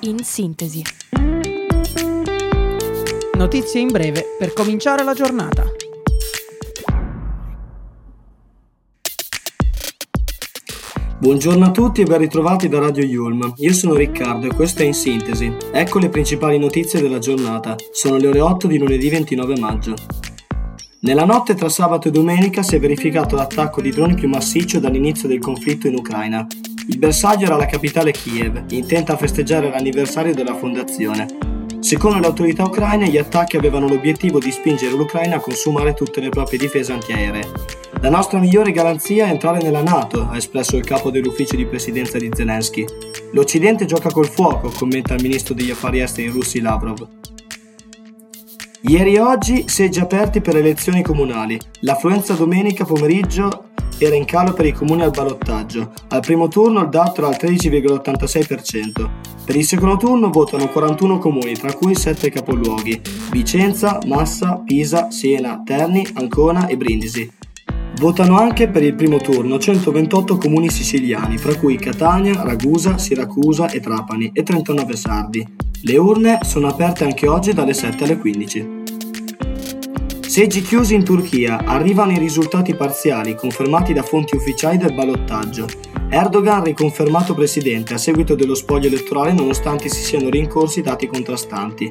in sintesi. Notizie in breve per cominciare la giornata. Buongiorno a tutti e ben ritrovati da Radio Yulm. Io sono Riccardo e questo è In Sintesi. Ecco le principali notizie della giornata. Sono le ore 8 di lunedì 29 maggio. Nella notte tra sabato e domenica si è verificato l'attacco di droni più massiccio dall'inizio del conflitto in Ucraina. Il bersaglio era la capitale Kiev, intenta a festeggiare l'anniversario della fondazione. Secondo le autorità ucraine, gli attacchi avevano l'obiettivo di spingere l'Ucraina a consumare tutte le proprie difese antiaeree. La nostra migliore garanzia è entrare nella Nato, ha espresso il capo dell'ufficio di presidenza di Zelensky. L'Occidente gioca col fuoco, commenta il ministro degli affari esteri russi Lavrov. Ieri e oggi seggi aperti per le elezioni comunali. L'affluenza domenica pomeriggio era in calo per i comuni al ballottaggio. Al primo turno il dato era al 13,86%. Per il secondo turno votano 41 comuni, tra cui 7 capoluoghi: Vicenza, Massa, Pisa, Siena, Terni, Ancona e Brindisi. Votano anche per il primo turno 128 comuni siciliani, fra cui Catania, Ragusa, Siracusa e Trapani, e 39 sardi. Le urne sono aperte anche oggi dalle 7 alle 15. Seggi chiusi in Turchia, arrivano i risultati parziali confermati da fonti ufficiali del ballottaggio. Erdogan riconfermato presidente a seguito dello spoglio elettorale nonostante si siano rincorsi dati contrastanti.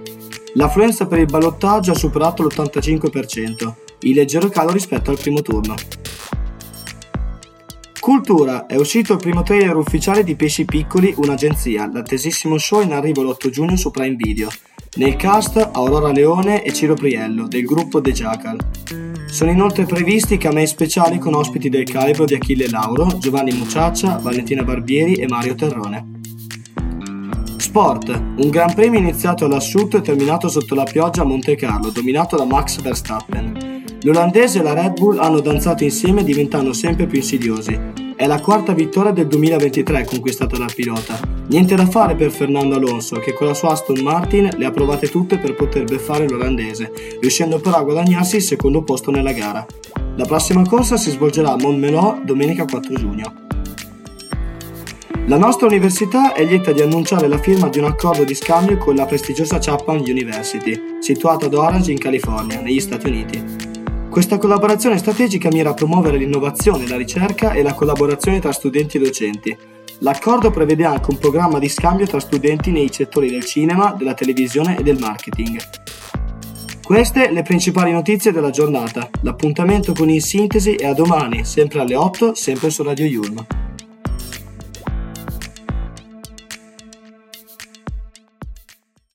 L'affluenza per il ballottaggio ha superato l'85%, in leggero calo rispetto al primo turno. Cultura, è uscito il primo trailer ufficiale di Pesci Piccoli, un'agenzia, l'attesissimo show in arrivo l'8 giugno su Prime Video. Nel cast Aurora Leone e Ciro Priello, del gruppo The Jackal. Sono inoltre previsti camei speciali con ospiti del calibro di Achille Lauro, Giovanni Muciaccia, Valentina Barbieri e Mario Terrone. Sport, un gran premio iniziato all'asciutto e terminato sotto la pioggia a Monte Carlo, dominato da Max Verstappen. L'olandese e la Red Bull hanno danzato insieme diventando sempre più insidiosi. È la quarta vittoria del 2023 conquistata dal pilota. Niente da fare per Fernando Alonso, che con la sua Aston Martin le ha provate tutte per poter beffare l'olandese, riuscendo però a guadagnarsi il secondo posto nella gara. La prossima corsa si svolgerà a Montmelò domenica 4 giugno. La nostra università è lieta di annunciare la firma di un accordo di scambio con la prestigiosa Chapman University, situata ad Orange in California, negli Stati Uniti. Questa collaborazione strategica mira a promuovere l'innovazione, la ricerca e la collaborazione tra studenti e docenti. L'accordo prevede anche un programma di scambio tra studenti nei settori del cinema, della televisione e del marketing. Queste le principali notizie della giornata. L'appuntamento con In Sintesi è a domani, sempre alle 8, sempre su Radio Yulm.